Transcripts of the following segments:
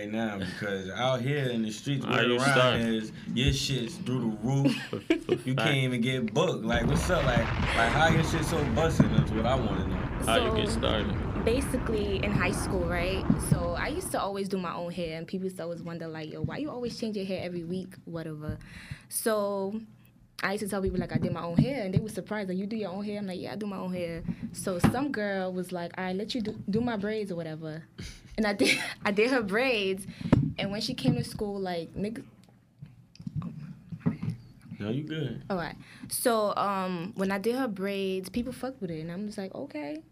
right now because out here in the streets, where you around is your shit's through the roof. you can't even get booked. Like, what's up? Like, like how your shit so busting? That's what I want to know. How you get started? basically in high school, right? So I used to always do my own hair, and people used to always wonder, like, yo, why you always change your hair every week, whatever. So I used to tell people like I did my own hair, and they were surprised. Like, you do your own hair? I'm like, yeah, I do my own hair. So some girl was like, I let you do, do my braids or whatever, and I did I did her braids, and when she came to school, like nigga. No, you good. All right. So um, when I did her braids, people fucked with it, and I'm just like, okay.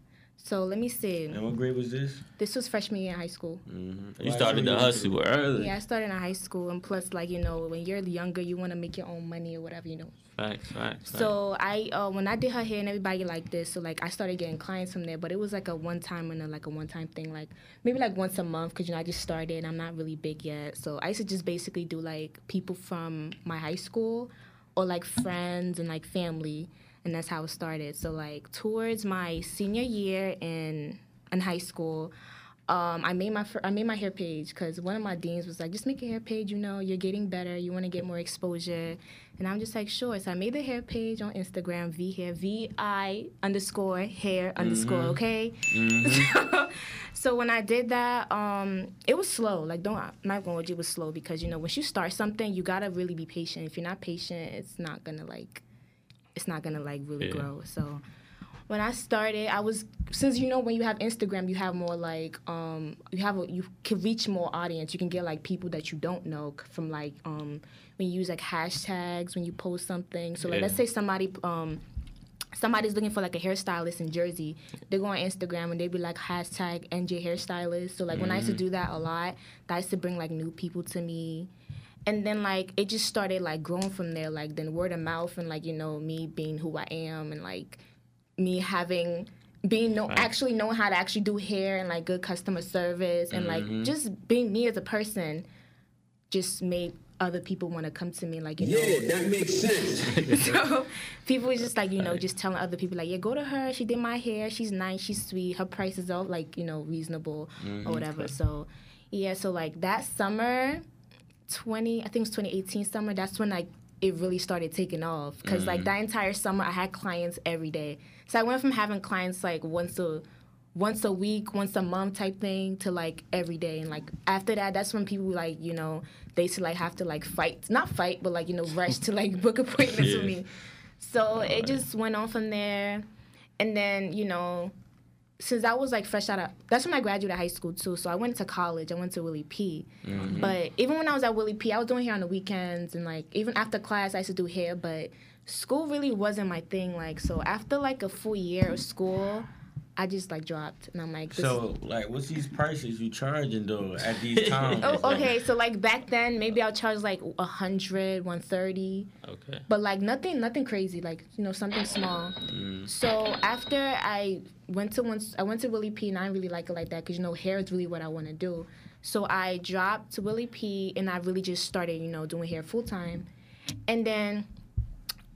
So let me see. And what grade was this? This was freshman year in high school. Mm-hmm. You started the hustle early. Yeah, I started in high school, and plus, like you know, when you're younger, you want to make your own money or whatever, you know. Facts, facts. So I, uh, when I did her hair and everybody like this, so like I started getting clients from there, but it was like a one time and a, like a one time thing, like maybe like once a month, cause you know I just started, and I'm not really big yet, so I used to just basically do like people from my high school, or like friends and like family, and that's how it started. So like towards my senior year in in high school. Um, I made my fir- I made my hair page because one of my deans was like, just make a hair page. You know, you're getting better. You want to get more exposure, and I'm just like, sure. So I made the hair page on Instagram, V hair, V I underscore hair underscore. Okay. so when I did that, um, it was slow. Like, don't I'm not it was slow because you know once you start something, you gotta really be patient. If you're not patient, it's not gonna like, it's not gonna like really Yeah. grow. So when I started, I was since you know when you have Instagram, you have more like um you have a, you can reach more audience. You can get like people that you don't know from like um when you use like hashtags when you post something. So like Yeah. let's say somebody um somebody's looking for like a hairstylist in Jersey, they go on Instagram and they be like hashtag NJ hairstylist. So like when I used to do that a lot, that used to bring like new people to me. And then like it just started like growing from there, like then word of mouth and like, you know, me being who I am and like me having being know actually knowing how to actually do hair and like good customer service and like mm-hmm. just being me as a person just made other people want to come to me like you know. Yeah, that makes sense. so people was just like you know just telling other people like yeah go to her. She did my hair. She's nice. She's sweet. Her price is all like you know reasonable or mm-hmm. whatever. So yeah so like that summer 20 i think it was 2018 summer that's when like it really started taking off. Because like mm. that entire summer i had clients every day. So i went from having clients like once a once a week once a month type thing to like every day. And like after that that's when people like you know they used to like have to like fight. Not fight but like you know rush to like book appointments with Yeah. me. So it just went on from there. And then you know since I was like fresh out of that's when I graduated high school too. So I went to college. I went to Willie P. Mm-hmm. But even when I was at Willie P, I was doing hair on the weekends and like even after class I used to do hair, but school really wasn't my thing. Like so after like a full year of school, I just like dropped and I'm like So, like, what's these prices you charging though at these oh, times? Oh, okay. So like back then, maybe I'll charge like a hundred, one thirty. Okay. but like nothing nothing crazy like you know something small mm. so after i went to once i went to willie p and i really like it like that because you know hair is really what i want to do so i dropped to willie p and i really just started you know doing hair full time and then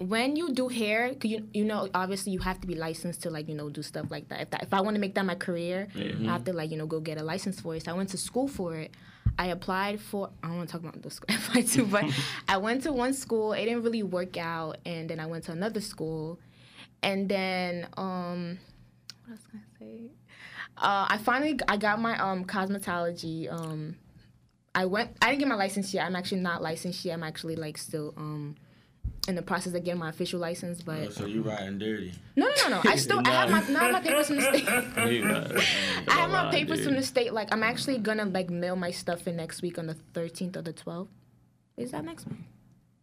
when you do hair, you you know obviously you have to be licensed to like you know do stuff like that. If, that, if i want to make that my career i have to like you know go get a license for it. So i went to school for it. I applied for i don't want to talk about the school i applied to but i went to one school. It didn't really work out and then i went to another school. And then um what else can i say? Uh, i finally i got my um cosmetology um i went i didn't get my license yet. I'm actually not licensed yet. I'm actually like still um in the process of getting my official license but Oh, so you riding dirty? no, no, no, no. I still I have my have my papers from the state. I have my papers dude. from the state. Like I'm actually gonna like mail my stuff in next week on the 13th or the 12th. Is that next week?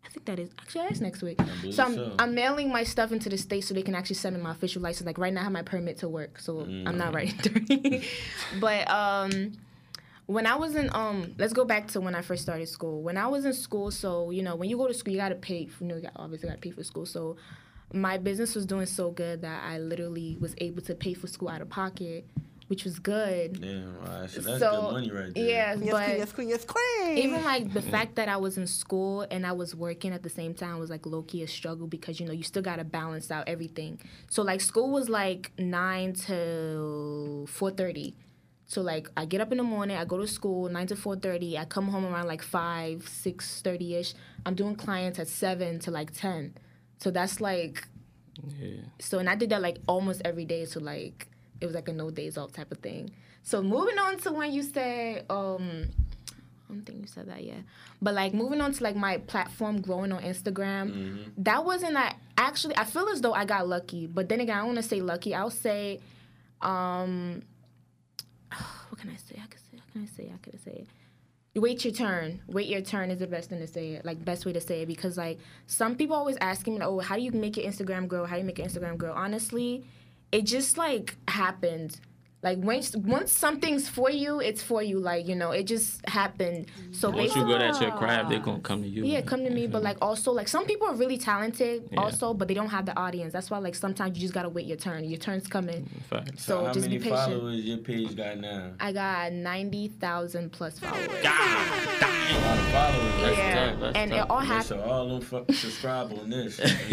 I think that is actually that's next week. So I'm so. I'm mailing my stuff into the state so they can actually send me my official license. Like right now I have my permit to work, so I'm not writing dirty. but um when I was in um let's go back to when I first started school. When I was in school, so you know, when you go to school you gotta pay you know, you got, obviously gotta pay for school. So my business was doing so good that I literally was able to pay for school out of pocket, which was good. Yeah, right. So that's so good money right there. yeah, Yes, but queen, yes, queen, yes, queen. even like the fact that I was in school and I was working at the same time was like low key a struggle because you know you still gotta balance out everything. So like school was like nine to four thirty. So like I get up in the morning, I go to school nine to four thirty. I come home around like five, six thirty ish. I'm doing clients at seven to like ten. So that's like Yeah. so and I did that like almost every day. So like it was like a no days off type of thing. So moving on to when you say um I don't think you said that yet. But like moving on to like my platform growing on Instagram, that wasn't that actually I feel as though I got lucky. But then again, I don't want to say lucky. I'll say um what can I say? I could say how can I say? I could say wait your turn. Wait your turn is the best thing to say it. Like best way to say it because like some people always asking me, oh, how do you make your Instagram grow? How do you make your Instagram grow? Honestly, it just like happened. Like once once something's for you, it's for you. Like you know, it just happened. So Once you basically, good at your craft, they're gonna come to you. yeah, come to me. But like also like some people are really talented Yeah. also, but they don't have the audience. That's why like sometimes you just gotta wait your turn. Your turn's coming. Facts. So, how just many be patient. followers your page got now? I got ninety thousand plus followers. A lot of followers. That's yeah, tough, that's and tough. it all happened. so all them fu- subscribe on this.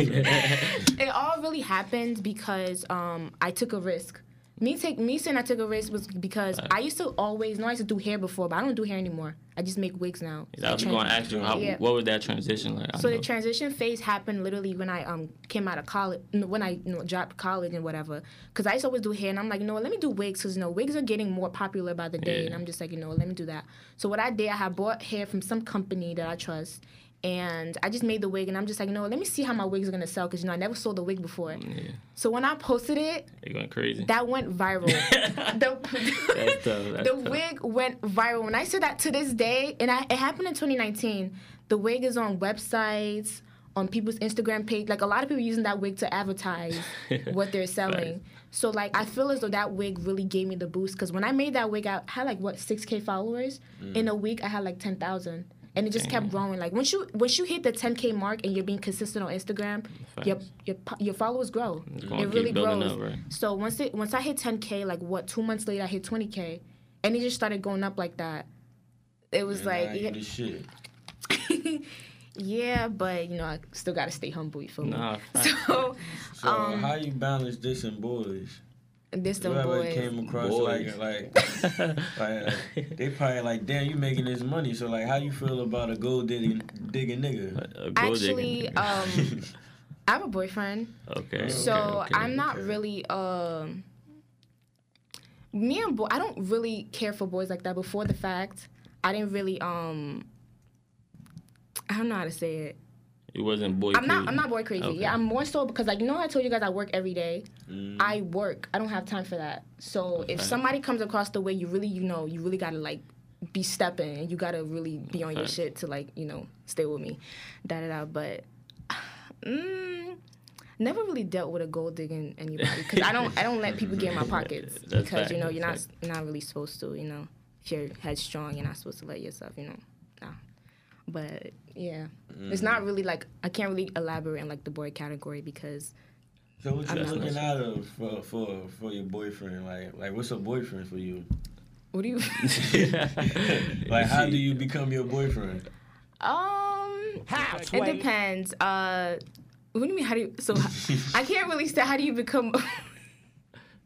It all really happened because um I took a risk. Me take me saying I took a risk was because I used to always know I used to do hair before, but I don't do hair anymore. I just make wigs now. I was going to ask you, how, Yeah. what was that transition like? I So the transition phase happened literally when I um came out of college, when I you know dropped college and whatever. Cause I used to always do hair, and I'm like, you know let me do wigs, cause you know wigs are getting more popular by the day, Yeah. and I'm just like, you know, let me do that. So what I did, I had bought hair from some company that I trust, and I just made the wig, and I'm just like, you know, let me see how my wigs are gonna sell, cause you know I never sold a wig before. yeah, So when I posted it, they going crazy. that went viral. the That's tough, that's the tough. wig went viral. When I said that to this day, and I, it happened in 2019, the wig is on websites, on people's Instagram page. Like a lot of people using that wig to advertise what they're selling. So like I feel as though that wig really gave me the boost because when I made that wig, I had like what 6k followers. Mm. In a week, I had like 10,000. And it just kept growing. Like once you once you hit the 10k mark and you're being consistent on Instagram, your Facts. your po- your followers grow. It really grows. up, right? So once it once I hit 10k, like what two months later I hit 20k, and it just started going up like that. It was Nah, like, you yeah, shit. yeah, but you know I still gotta stay humble. You feel me? Nah, facts. So So Um, how you balance this and boys? This You them ever boys. came across Boys. like like like they probably like damn you making this money so like how you feel about a gold digging digging nigga? Gold Actually, digging. um, I have a boyfriend. okay. So okay, okay. I'm not okay. really um me and boy I don't really care for boys like that before the fact. I didn't really um I don't know how to say it. You wasn't boy. I'm not. I'm not boy crazy. Okay. Yeah, I'm more so because like you know I told you guys I work every day. Mm. I work. I don't have time for that. So if somebody comes across the way you really you know, you really gotta like be stepping and you gotta really be on your shit to like, you know, stay with me. Da da da. But mm, never really dealt with a gold digging anybody because I don't I don't let people get in my pockets because you know you're not you're not really supposed to you know if you're headstrong you're not supposed to let yourself you know nah. but yeah it's not really like I can't really elaborate on like the boy category because So what you I'm not looking sure. out of for for for your boyfriend? Like like what's a boyfriend for you? what do you Like how do you become your boyfriend? um it depends uh what do you mean how do you so I can't really say how do you become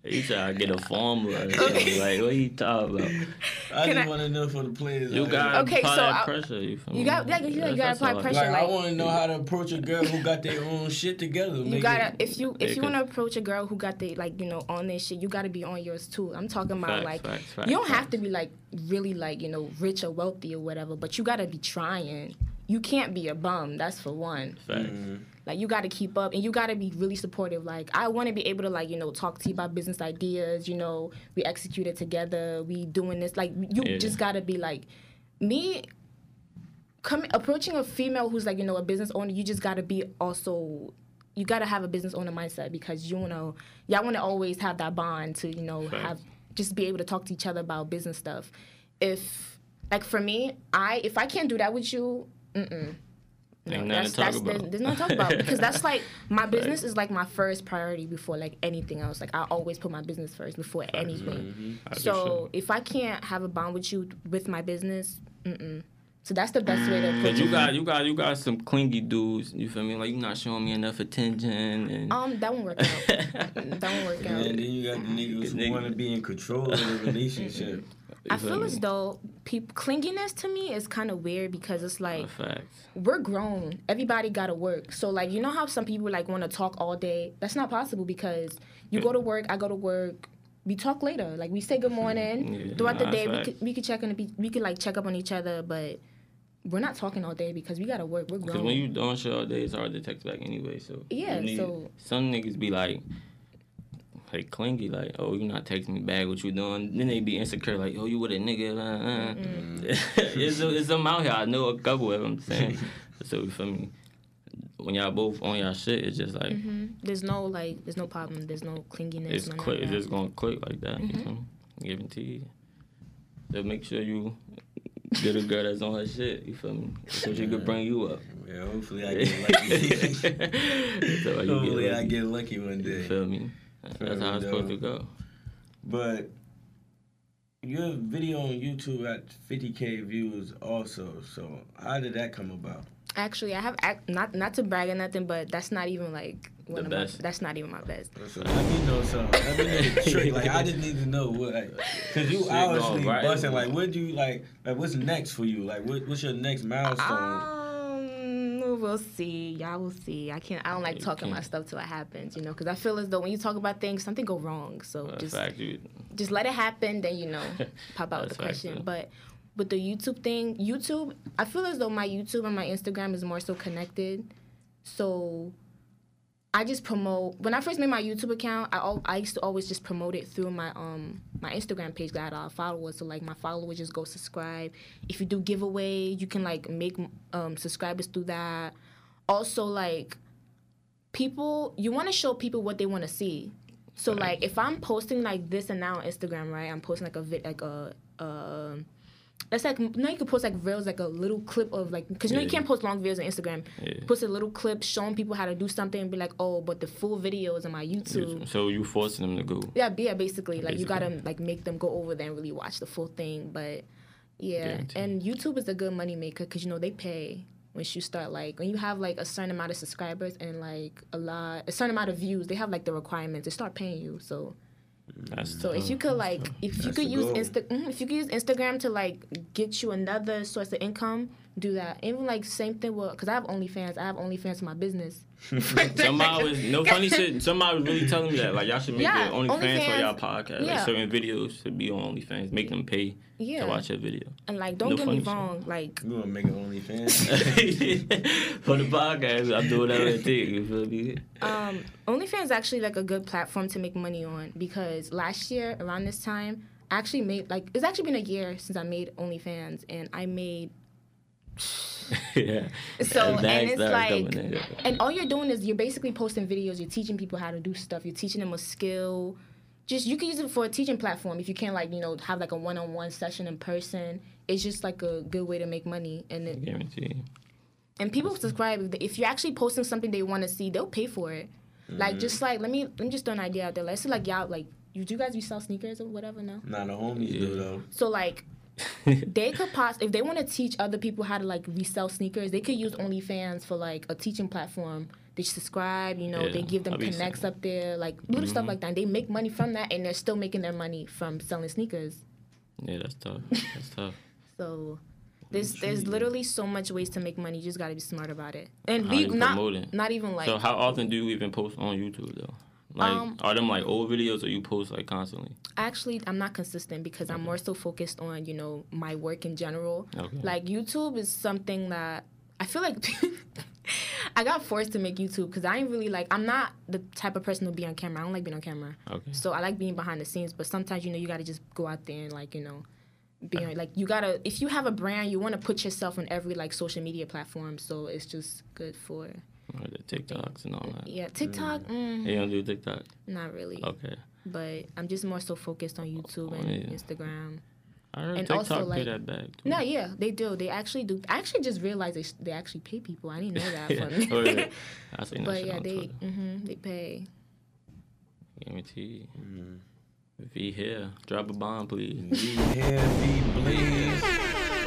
You try to get a formula. or something. Like what are you talking about? I Can just I- want to know for the players. You got here. Okay, apply so that I- pressure. You, You got- like, you That's- gotta apply all I- pressure, Like, I want to know how to approach a girl who got their own shit together. You gotta it- if you if Yeah, you 'cause- want to approach a girl who got the like you know on their shit, you gotta be on yours too. I'm talking about Facts, like facts, facts, you don't have to be like really like you know rich or wealthy or whatever, but you gotta be trying. You can't be a bum. That's for one. Facts. Mm-hmm. Like you got to keep up, and you got to be really supportive. Like I want to be able to like you know talk to you about business ideas. You know, we execute it together. We doing this. Like you Yeah. just got to be like me. Coming approaching a female who's like you know a business owner, you just got to be also. You got to have a business owner mindset because you know y'all want to always have that bond to you know Facts. have just be able to talk to each other about business stuff. If like for me, I if I can't do that with you, mm-mm. No, that's, that's. There's, there's nothing to talk about because that's like my business is like my first priority before like anything else. Like I always put my business first before anything. I So if I can't have a bond with you with my business, mm-mm. So that's the best way to Cause approach you it. got you got you got some clingy dudes. You feel me? Like you're not showing me enough attention and Um, that won't work out. that won't work out. And then you got the niggas who want to be in control of the relationship. I feel me? as though peop clinginess to me is kind of weird because it's like A we're grown. Everybody gotta work. So like you know how some people like want to talk all day. That's not possible because you go to work, I go to work. We talk later. Like we say good morning Yeah, throughout the nah, day. We facts. could we could check on the, we could like check up on each other, but we're not talking all day because we gotta work. We're Cause grown. when you don't show all day, it's hard to text back anyway. So Yeah, need- so- some niggas be like, like clingy, like, oh, you're not texting me back, what you doing? Then they be insecure, like, oh, you with a nigga, uh, uh. it's it's some out here. I know a couple of them saying. so for me? When y'all both on y'all shit, it's just like hmm There's no like, there's no problem. There's no clinginess. it's none quick. It's just gonna click like that. You feel me? Guarantee. So make sure you get a girl that's on her shit. You feel me? So she could bring you up. Yeah, hopefully I get lucky. so hopefully get I get lucky one You day. feel me? That's how it's supposed to go. But your video on YouTube at 50k views also. So how did that come about? Actually, I have act, not not to brag or nothing, but that's not even like one The of best. my. That's not even my best. So let me know something. Let me know the trick. Like I just need to know what, like, cause you Shit obviously going right. busting. Like what do you like? Like what's next for you? Like what, what's your next milestone? Um, we'll see. Y'all will see. I can't. I don't like You talking my can't. stuff till it happens. You know, because I feel as though when you talk about things, something go wrong. So Uh, just fact, you, just let it happen. Then you know, pop out with the facts, question. though. But with the YouTube thing, YouTube, I feel as though my YouTube and my Instagram is more so connected. So I just promote. When I first made my YouTube account, I al- I used to always just promote it through my um my Instagram page that I had a lot of followers. So like my followers just go subscribe. If you do giveaway, you can like make um subscribers through that. Also like people, you want to show people what they want to see. So like if I'm posting like this and now on Instagram, right? I'm posting like a vid like a uh that's like now you can post like reels like a little clip of like because you know you can't post long videos on Instagram. Yeah. Post a little clip showing people how to do something and be like, oh, but the full video is on my YouTube. so you forcing them to go. Yeah, yeah, basically, like you gotta like make them go over there and really watch the full thing. But yeah, Guaranteed. and YouTube is a good money maker because you know they pay once you start like when you have like a certain amount of subscribers and like a lot a certain amount of views, they have like the requirements. They start paying you, so. That's So if you could like, if you could use goal. Insta, mhm, if you could use Instagram to like get you another source of income, do that. Even like same thing with, cause I have OnlyFans. I have OnlyFans for my business. Somebody was no funny shit. Somebody was really telling me that like y'all should make Yeah, your OnlyFans for OnlyFans. y'all podcast. Yeah. Like certain videos should be on OnlyFans. Make them pay Yeah. to watch your video. And like, don't No get me funny shit. wrong, like You wanna make an OnlyFans? for the podcast, I do whatever it takes. You feel me? um, OnlyFans is actually like a good platform to make money on because last year around this time, I actually made like it's actually been a year since I made OnlyFans and I made yeah. So, As bags and it's like- coming in, yeah. and all you're doing is you're basically posting videos. You're teaching people how to do stuff. You're teaching them a skill. Just you can use it for a teaching platform if you can't like you know have like a one-on-one session in person. It's just like a good way to make money and it, guarantee. and people subscribe if you're actually posting something they want to see they'll pay for it like mm-hmm. just like let me let me just throw an idea out there let's say like y'all like you do you guys resell sneakers or whatever no Not the homies do though. so like they could pos if they want to teach other people how to like resell sneakers they could use onlyfans for like a teaching platform they subscribe you know Yeah, they give them connects up there like little stuff Mhm. like that and they make money from that and they're still making their money from selling sneakers Yeah, that's tough. That's tough. so there's there's literally so much ways to make money. You just gotta be smart about it. And we not not even like so how often do you even post on YouTube though? Like, Um, are them like old videos or you post like constantly? actually I'm not consistent because I'm more so focused on you know my work in general. Okay. Like YouTube is something that I feel like I got forced to make YouTube because I ain't really like I'm not the type of person to be on camera. I don't like being on camera. Okay. So I like being behind the scenes, but sometimes you know you gotta just go out there and like you know be on, like you gotta if you have a brand you want to put yourself on every like social media platform. So it's just good for Or the TikToks and all that. yeah TikTok. Mm, You don't do TikTok? Not really, Okay. but I'm just more so focused on YouTube Oh, and yeah. Instagram. I heard And TikTok also, pay like- that back. Too. No, yeah, they do. They actually do. I actually just realized they, they actually pay people. I didn't know that. yeah. From Oh, yeah. I seen but shit yeah, they Twitter. hmm they pay. Guarantee. Mm. V here. Drop a bomb, please. We heavy bleed.